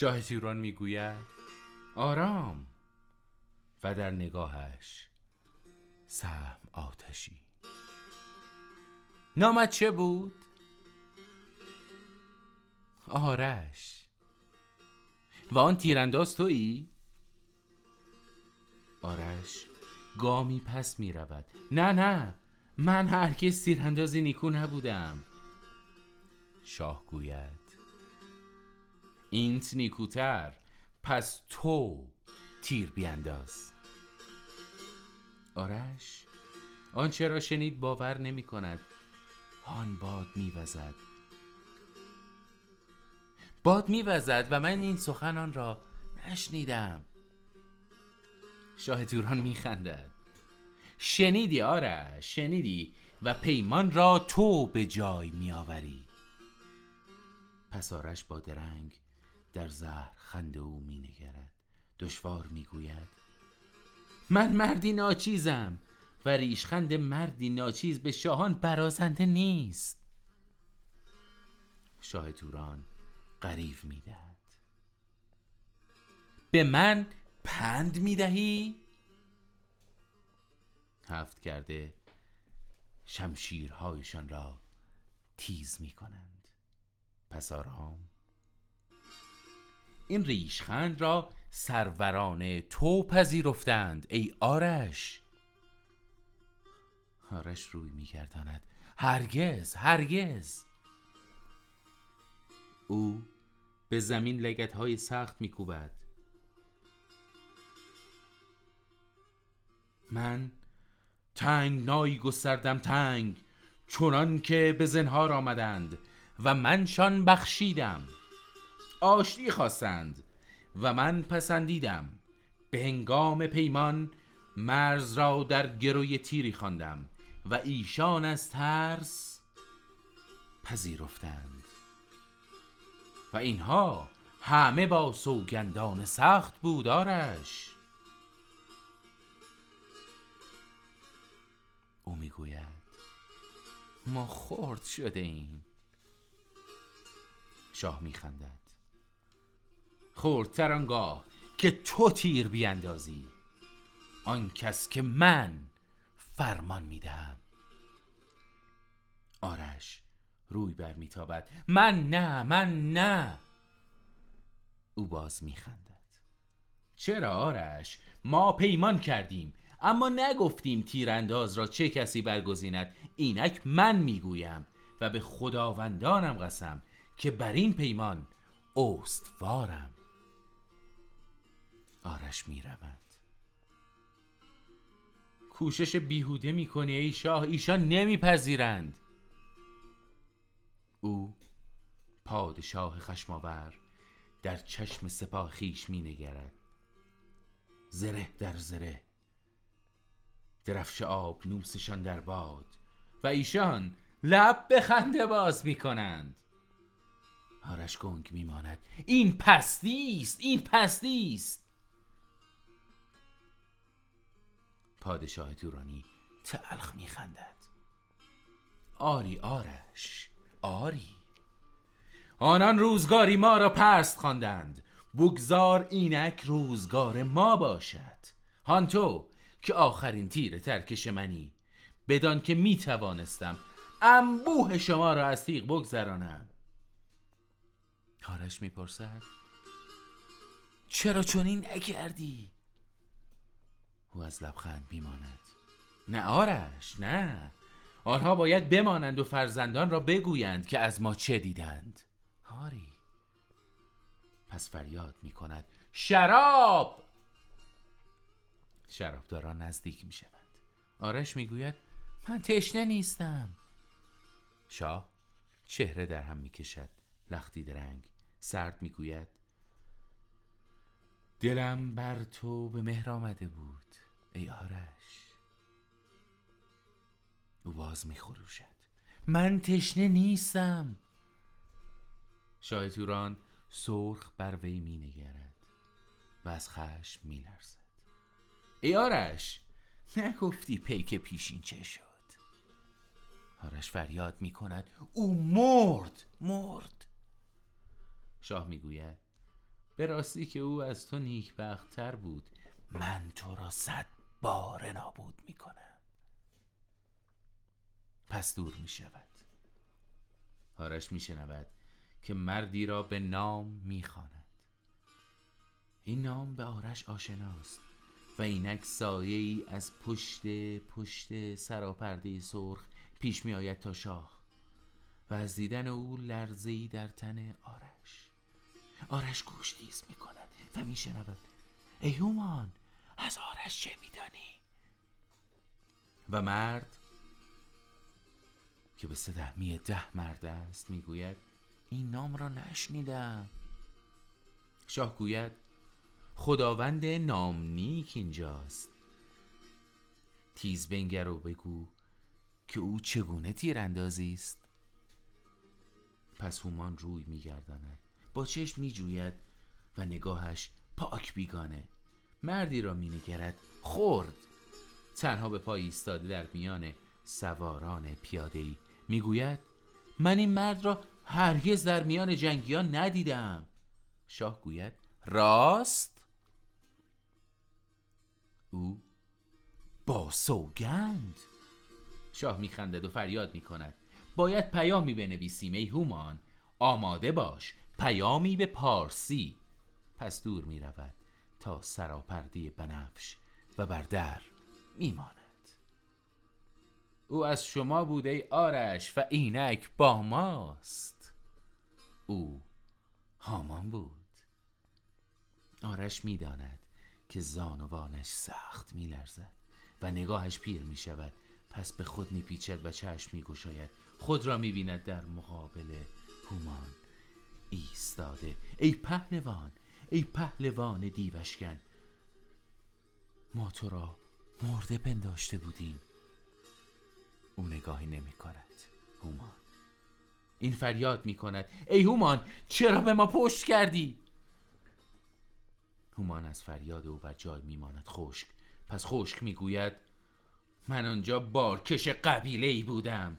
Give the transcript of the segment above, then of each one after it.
شاه تیران می‌گوید آرام و در نگاهش سهم آتشی نامت چه بود؟ آرش و آن تیرانداز تویی؟ آرش گامی پس می رود نه نه من هرگز تیراندازی نیکو نبودم شاه گوید اینت نیکوتر. پس تو تیر بیانداز آرش آنچه را شنید باور نمی کند. آن باد میوزد باد میوزد و من این سخنان را نشنیدم. شاه توران میخندد شنیدی آرش شنیدی و پیمان را تو به جای میآوری پس آرش با درنگ در زهر خنده او مینگرد دشوار می‌گوید من مردی ناچیزم و ریشخند مردی ناچیز به شاهان برازنده نیست. شاه توران قریف می‌دهد به من پند می‌دهی؟ هفت کرده شمشیرهایشان را تیز می‌کنند پس آرام این ریشخند را سروران تو پذیرفتند ای آرش. آرش روی میگرداند. هرگز هرگز. او به زمین لگت های سخت میکوبد. من تنگ نایی گستردم تنگ چنان که به زنهار آمدند و منشان بخشیدم. آشتی خواستند و من پسندیدم. به هنگام پیمان مرز را در گروی تیری خواندم و ایشان از ترس پذیرفتند. و اینها همه با سوگندان سخت بودارش. او می‌گوید ما خورد شده ایم شاه میخندد. خوردتر آنگاه که تو تیر بیاندازی آن کس که من فرمان می‌دهم. آرش روی بر میتابد. من نه من نه. او باز میخندد. چرا آرش؟ ما پیمان کردیم اما نگفتیم تیرانداز را چه کسی برگزیند. اینک من می‌گویم و به خداوندانم قسم که بر این پیمان استوارم آرش می‌رود. کوشش بیهوده می‌کنی ای شاه ایشان نمیپذیرند. او پادشاه خشماور در چشم سپاه خیش مینگرد. زره در زره درفش آب نوسشان در باد و ایشان لب به خنده باز می‌کنند. آرش گنگ میماند. این پستی است این پستی است. پادشاه تورانی تلخ میخندد؟ آری آرش آری. آنان روزگاری ما را پست خواندند. بگذار اینک روزگار ما باشد. هان تو که آخرین تیر ترکش منی. بدان که می توانستم انبوه شما را از تیغ بگذرانم. آرش می‌پرسد چرا چنین نکردی او از لبخند میماند. نه آرش نه. آنها باید بمانند و فرزندان را بگویند که از ما چه دیدند. آری. پس فریاد می کند شراب! شرابداران نزدیک می شوند آرش می‌گوید من تشنه نیستم. شاه چهره در هم می کشد لختی درنگ. سرد می‌گوید دلم بر تو به مهر آمده بود. ای آرش. او باز میخروشد من تشنه نیستم. شاه توران سرخ بر وی مینگرد و از خشم مینرزد ای آرش نگفتی پیک پیشین چه شد؟ آرش فریاد می‌کند او مرد مرد. شاه می‌گوید به راستی که او از تو نیکبختتر بود من تو را صد بار نابود می کنم پس دور می شود آرش می شنود که مردی را به نام می خاند. این نام به آرش آشناست و اینک سایه ای از پشت پشت سراپرده سرخ پیش می آید تا شاه و از دیدن او لرزه در تن آرش. آرش گوش نیز می کند و می شنود ای هومان! از آرش چه میدانی؟ و مرد که به سدهمی ده مرد است می‌گوید این نام را نشنیدم. شاه گوید خداوند نامنیک اینجاست. تیز بنگر و بگو که او چگونه تیراندازی است. پس هومان روی میگرداند با چشم میجوید و نگاهش پاک بیگانه. مردی را مینگرد خورد تنها به پای ایستاده در میان سواران پیاده ای می‌گوید من این مرد را هرگز در میان جنگیان ندیدم. شاه گوید راست؟ او با سوگند. شاه میخندد و فریاد می‌کند. باید پیامی بنویسیم ای هومان. آماده باش پیامی به پارسی. پس دور می‌رود. تا سراپرده بنفش و بر در میماند. او از شما بوده آرش و اینک با ماست. او هامان بود. آرش می‌داند که زانوانش سخت میلرزد و نگاهش پیر می شود پس به خود میپیچد و چشم میگشاید. خود را می‌بیند در مقابل هومان ایستاده. ای پهلوان ای پهلوان دیوشکن. ما تو را مرده پنداشته بودیم. او نگاهی نمی کند. هومان. این فریاد می کند. ای هومان چرا به ما پشت کردی؟ هومان از فریاد او بر جای میماند خشک. پس خشک می‌گوید من آنجا بارکش قبیله ای بودم.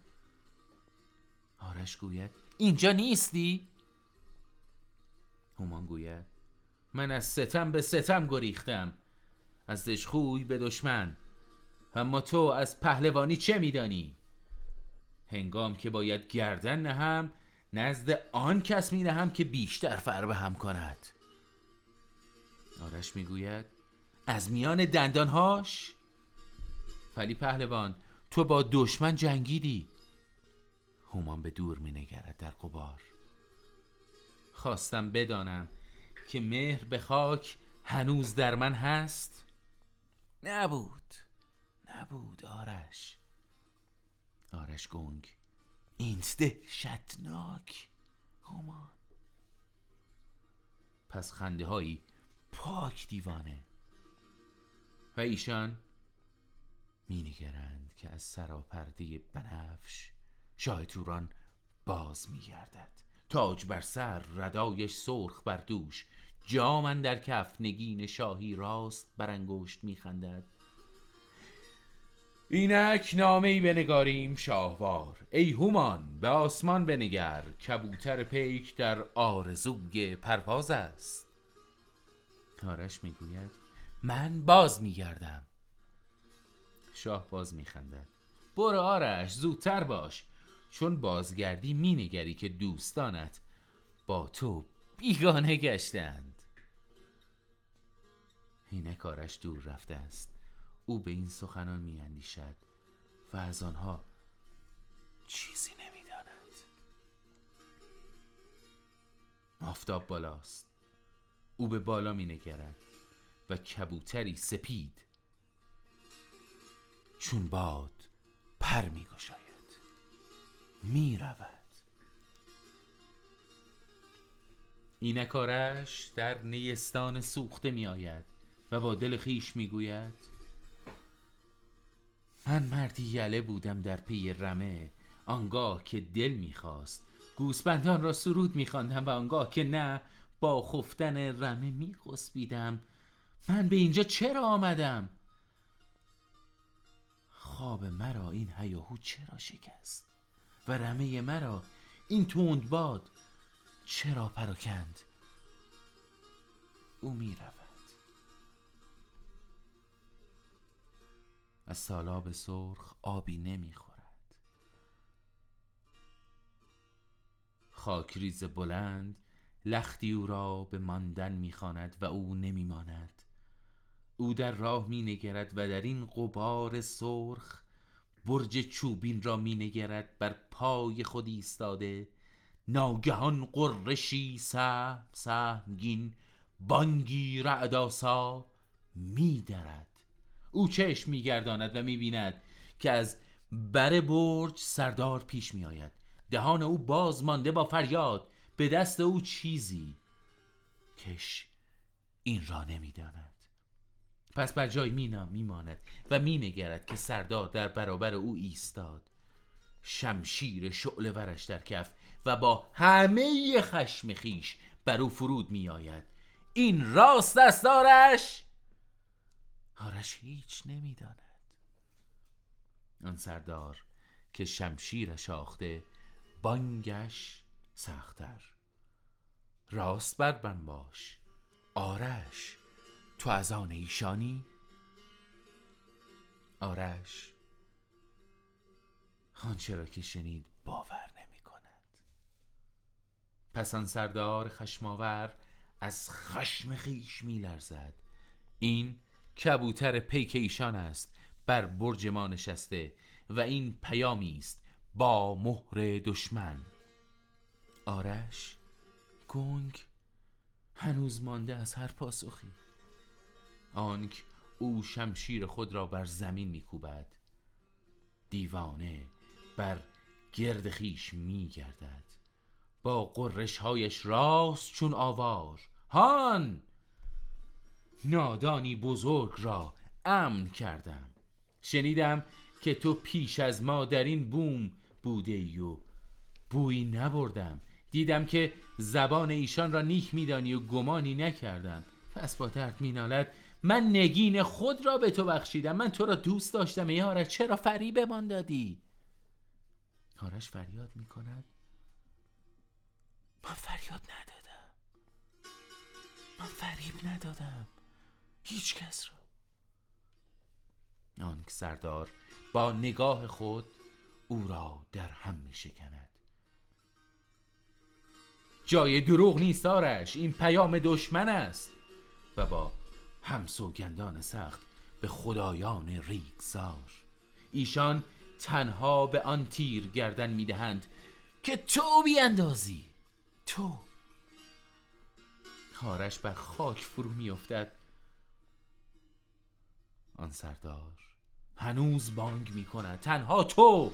آرش گوید اینجا نیستی؟ هومان گوید من از ستم به ستم گریختم. از دشخوی به دشمن. اما تو از پهلوانی چه میدانی؟ هنگام که باید گردن نهم نزد آن کس می نهم که بیشتر فربه هم کند. آرش می‌گوید از میان دندانهاش؟ ولی پهلوان تو با دشمن جنگیدی. هومان به دور می نگرد در قبار خواستم بدانم که مهر به خاک هنوز در من هست؟ نبود. نبود آرش. آرش گنگ. این دهشتناک همان پس خنده هایی پاک دیوانه. و ایشان مینگرند که از سراپرده بنفش شاه توران باز میگردد. تاج بر سر ردایش سرخ بر دوش. جامن در کف نگین شاهی راست بر انگشت میخندد اینک نامه ای بنگاریم شاهوار. ای هومان به آسمان بنگر. کبوتر پیک در آرزوی پرواز است. آرش می‌گوید من باز میگردم. شاه باز میخندد. برو آرش زودتر باش. چون بازگردی مینگری که دوستانت با تو بیگانه گشتند. اینک آرش دور رفته است. او به این سخنان میاندیشد و از آنها چیزی نمی‌داند. آفتاب بالاست. او به بالا می نگرد و کبوتری سپید. چون باد پر می گشاید می رود اینکارش در نیستان سوخته می آید و با دل خیش می گوید من مردی یله بودم در پی رمه آنگاه که دل می‌خواست. گوسپندان را سرود میخواندم و آنگاه که نه با خفتن رمه میخسبیدم. من به اینجا چرا آمدم؟ خواب مرا این هیاهو چرا شکست؟ و رمه مرا این توند باد چرا پراکند؟ او می رود. از سالاب سرخ آبی نمی خورد. خاکریز بلند لختی او را به ماندن می‌خواند و او نمیماند او در راه می نگرد و در این قبار سرخ برج چوبین را می نگرد بر پای خود ایستاده. ناگهان قرشی سهم سهمگین بانگی رعداسا می درد. او چشم می گرداند و می بیند که از بر برج سردار پیش می آید. دهان او باز مانده با فریاد. به دست او چیزی کش این را نمی‌داند پس بر جای مینا میماند و مینگرد که سردار در برابر او ایستاد. شمشیر شعله ورش در کف و با همه خشم خیش بر او فرود میآید. این راست است آرش؟ آرش هیچ نمی‌داند. آن سردار که شمشیرش آخته بانگش سختتر. راست بر من باش آرش. تو از آن ایشانی؟ آرش آنچه را که شنید باور نمی کند پس آن سردار خشماور از خشم خیش می لرزد این کبوتر پیک ایشان است بر برج ما نشسته و این پیامی است با مهر دشمن. آرش گنگ هنوز مانده از هر پاسخی. آنک او شمشیر خود را بر زمین میکوبد دیوانه بر گرد خیش میگردد. با قرش هایش راست چون آوار هان! نادانی بزرگ را امن کردم. شنیدم که تو پیش از ما در این بوم بوده ای و بویی نبردم. دیدم که زبان ایشان را نیک میدانی و گمانی نکردم. پس با درد مینالد من نگین خود را به تو بخشیدم. من تو را دوست داشتم. ای آرش چرا فریبمان دادی؟ آرش فریاد می‌کند. من فریاد ندادم. من فریب ندادم. هیچ کس را. آن سردار با نگاه خود او را در هم می شکند جای دروغ نیست آرش. این پیام دشمن است. و با همسوگندان سخت به خدایان ریگزار. ایشان تنها به آن تیر گردن می‌دهند که تو بیاندازی. تو. آرش بر خاک فرو میافتد. آن سردار هنوز بانگ می کند تنها تو.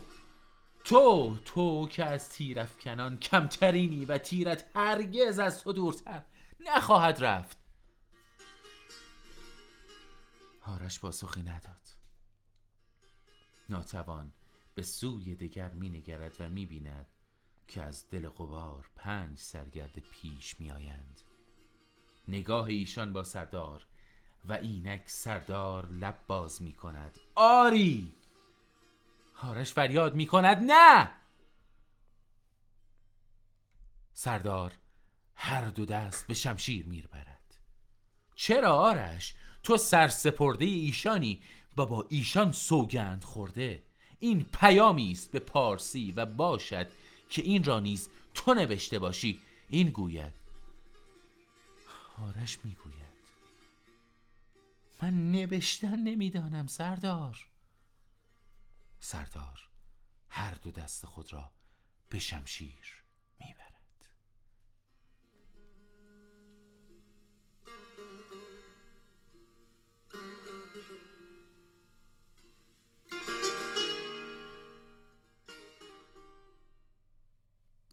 تو تو که از تیر افکنان کمترینی و تیرت هرگز از تو دورتر نخواهد رفت. آرش پاسخی نداد. ناتوان به سوی دگر می نگرد و می بیند که از دل قبار پنج سرگرد پیش می آیند نگاه ایشان با سردار و اینک سردار لب باز می کند آری! آرش فریاد می کند نه! سردار هر دو دست به شمشیر میر برد چرا آرش؟ تو سرسپرده ایشانی و با ایشان سوگند خورده. این پیامی است به پارسی و باشد که این را نیز تو نوشته باشی. این گوید. آرش می‌گوید. من نوشتن نمی‌دانم سردار. سردار هر دو دست خود را به شمشیر می‌برد.